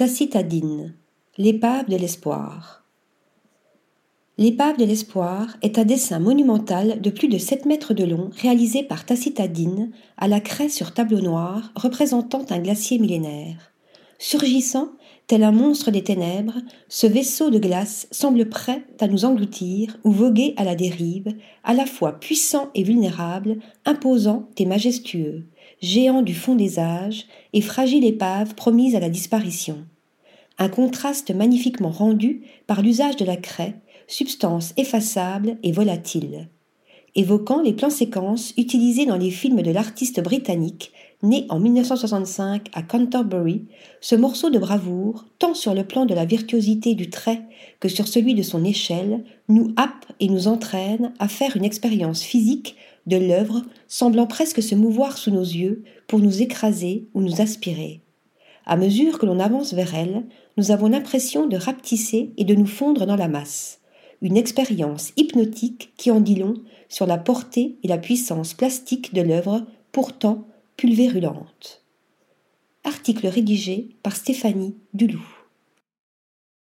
Tacitadine, l'épave de l'espoir. L'épave de l'espoir est un dessin monumental de plus de 7 mètres de long réalisé par Tacitadine à la craie sur tableau noir représentant un glacier millénaire. Surgissant, tel un monstre des ténèbres, ce vaisseau de glace semble prêt à nous engloutir ou voguer à la dérive, à la fois puissant et vulnérable, imposant et majestueux, géant du fond des âges et fragile épave promise à la disparition. Un contraste magnifiquement rendu par l'usage de la craie, substance effaçable et volatile. Évoquant les plans séquences utilisés dans les films de l'artiste britannique né en 1965 à Canterbury, ce morceau de bravoure, tant sur le plan de la virtuosité du trait que sur celui de son échelle, nous happe et nous entraîne à faire une expérience physique de l'œuvre semblant presque se mouvoir sous nos yeux pour nous écraser ou nous aspirer. À mesure que l'on avance vers elle, nous avons l'impression de rapetisser et de nous fondre dans la masse. Une expérience hypnotique qui en dit long sur la portée et la puissance plastique de l'œuvre pourtant pulvérulente. Article rédigé par Stéphanie Dulou.